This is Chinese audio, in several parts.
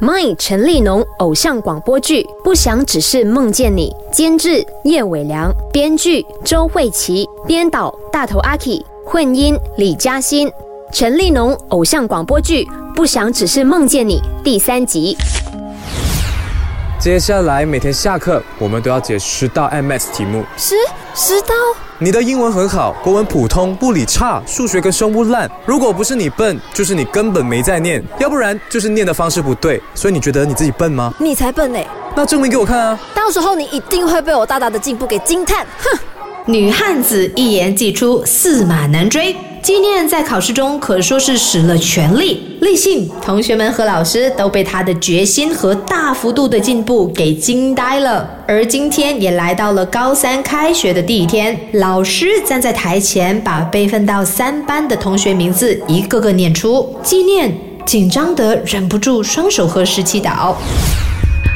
My 陈立农偶像广播剧《不想只是梦见你》，监制叶伟良，编剧周慧琪，编导大头阿 K，混音李嘉欣。陈立农偶像广播剧《不想只是梦见你》第三集。接下来每天下课，我们都要解十道 MS 题目。十十道？你的英文很好，国文普通，物理差，数学跟生物烂。如果不是你笨，就是你根本没在念，要不然就是念的方式不对。所以你觉得你自己笨吗？你才笨呢！那证明给我看啊！到时候你一定会被我大大的进步给惊叹。哼！女汉子一言既出，驷马难追。纪念在考试中可说是使了全力，立信同学们和老师都被他的决心和大幅度的进步给惊呆了。而今天也来到了高三开学的第一天，老师站在台前，把备份到三班的同学名字一个个念出。纪念紧张得忍不住双手合十祈祷。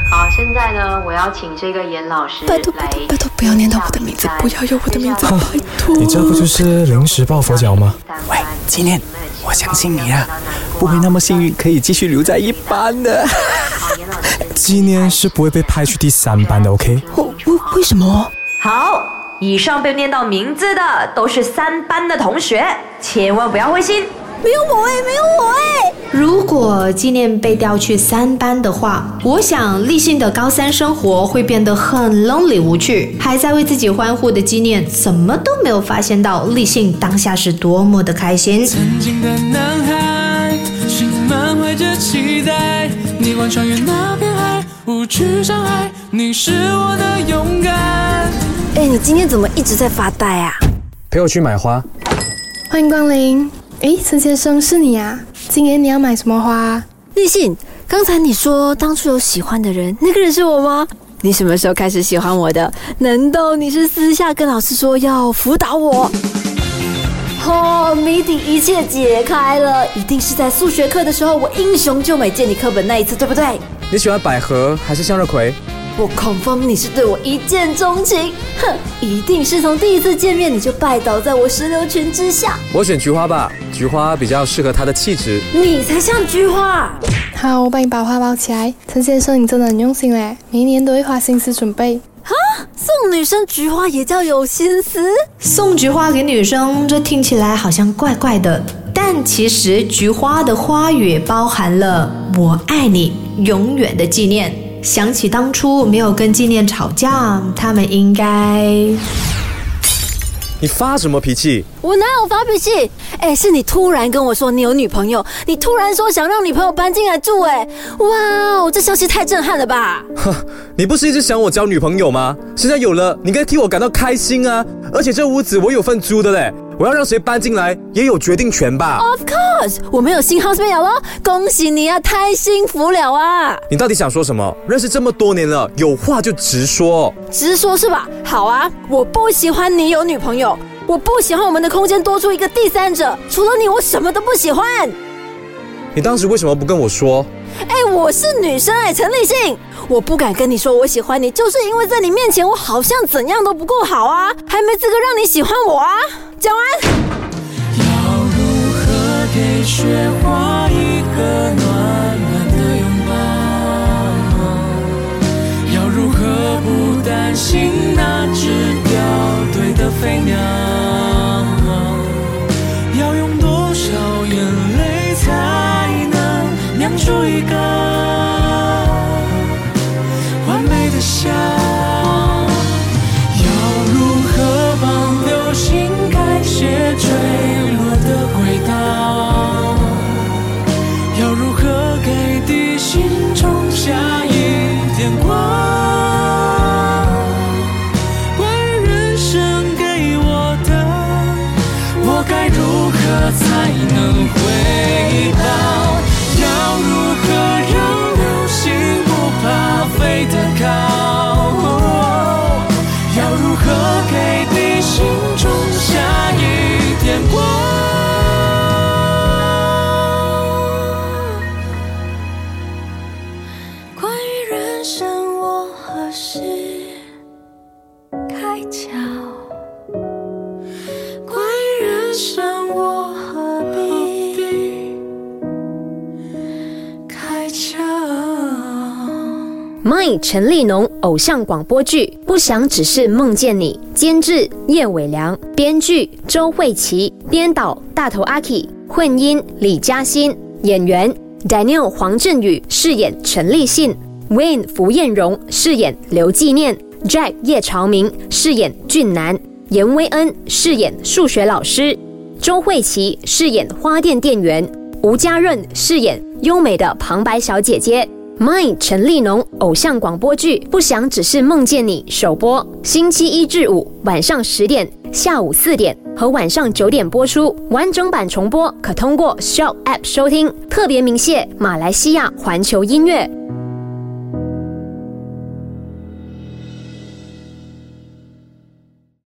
好，现在呢，我要请这个严老师拜托拜托拜托，不要念到我的名字，不要用我的名字，拜托。你这不就是临时抱佛脚吗？喂，纪念，我相信你啊，不会那么幸运可以继续留在一班的。纪念是不会被派去第三班的，OK？为为为什么？好，以上被念到名字的都是三班的同学，千万不要灰心。没有我哎，没有我哎！如果纪念被调去三班的话，我想立信的高三生活会变得很 lonely 无趣。还在为自己欢呼的纪念，怎么都没有发现到立信当下是多么的开心。曾经的男孩，心着期待，你望穿越那片海，无惧伤害，你是我的勇敢。哎，你今天怎么一直在发呆啊？陪我去买花。欢迎光临。哎，陈先生是你啊？今年你要买什么花？立信，刚才你说当初有喜欢的人，那个人是我吗？你什么时候开始喜欢我的？难道你是私下跟老师说要辅导我？哦，谜底一切解开了，一定是在数学课的时候，我英雄救美借你课本那一次，对不对？你喜欢百合还是向日葵？我恐风你是对我一见钟情，哼，一定是从第一次见面你就拜倒在我石榴裙之下。我选菊花吧，菊花比较适合她的气质。你才像菊花。好，我帮你把花包起来。陈先生，你真的很用心嘞，每一年都会花心思准备。哈，送女生菊花也叫有心思？送菊花给女生，这听起来好像怪怪的。但其实菊花的花语包含了我爱你，永远的纪念。想起当初没有跟纪念吵架，他们应该…… 你发什么脾气？我哪有发脾气？哎，是你突然跟我说你有女朋友，你突然说想让女朋友搬进来住，哎，哇，这消息太震撼了吧！哼，你不是一直想我交女朋友吗？现在有了，你应该替我感到开心啊！而且这屋子我有份租的嘞。我要让谁搬进来也有决定权吧？Of course，我们有新 housemate 了，恭喜你啊，太幸福了啊！你到底想说什么？认识这么多年了，有话就直说，直说是吧？好啊，我不喜欢你有女朋友，我不喜欢我们的空间多出一个第三者，除了你，我什么都不喜欢。你当时为什么不跟我说？我是女生哎，陈立信，我不敢跟你说我喜欢你，就是因为在你面前我好像怎样都不够好啊，还没资格让你喜欢我啊。讲完。要如何给雪花一个暖暖的拥抱？要如何不担心的笑要如何帮流星改写坠落的轨道要如何给地心种下一点光万人生给我的我该如何才能回到要如何要如何给你心中下一点光？关于人生，我何时？My 陈立农偶像广播剧《不想只是梦见你》，监制叶伟良，编剧周慧琪，编导大头阿 K，混音李嘉欣，演员 Daniel 黄振宇饰演陈立信，Wayne 福彦荣饰演刘纪念，Jack 叶朝明饰演俊男，严威恩饰演数学老师，周慧琪饰演花店店员，吴家润饰演优美的旁白小姐姐。My 陈立农偶像广播剧《不想只是梦见你》首播，星期一至五晚上十点、下午四点和晚上九点播出。完整版重播可通过 s h o p App 收听。特别鸣谢马来西亚环球音乐。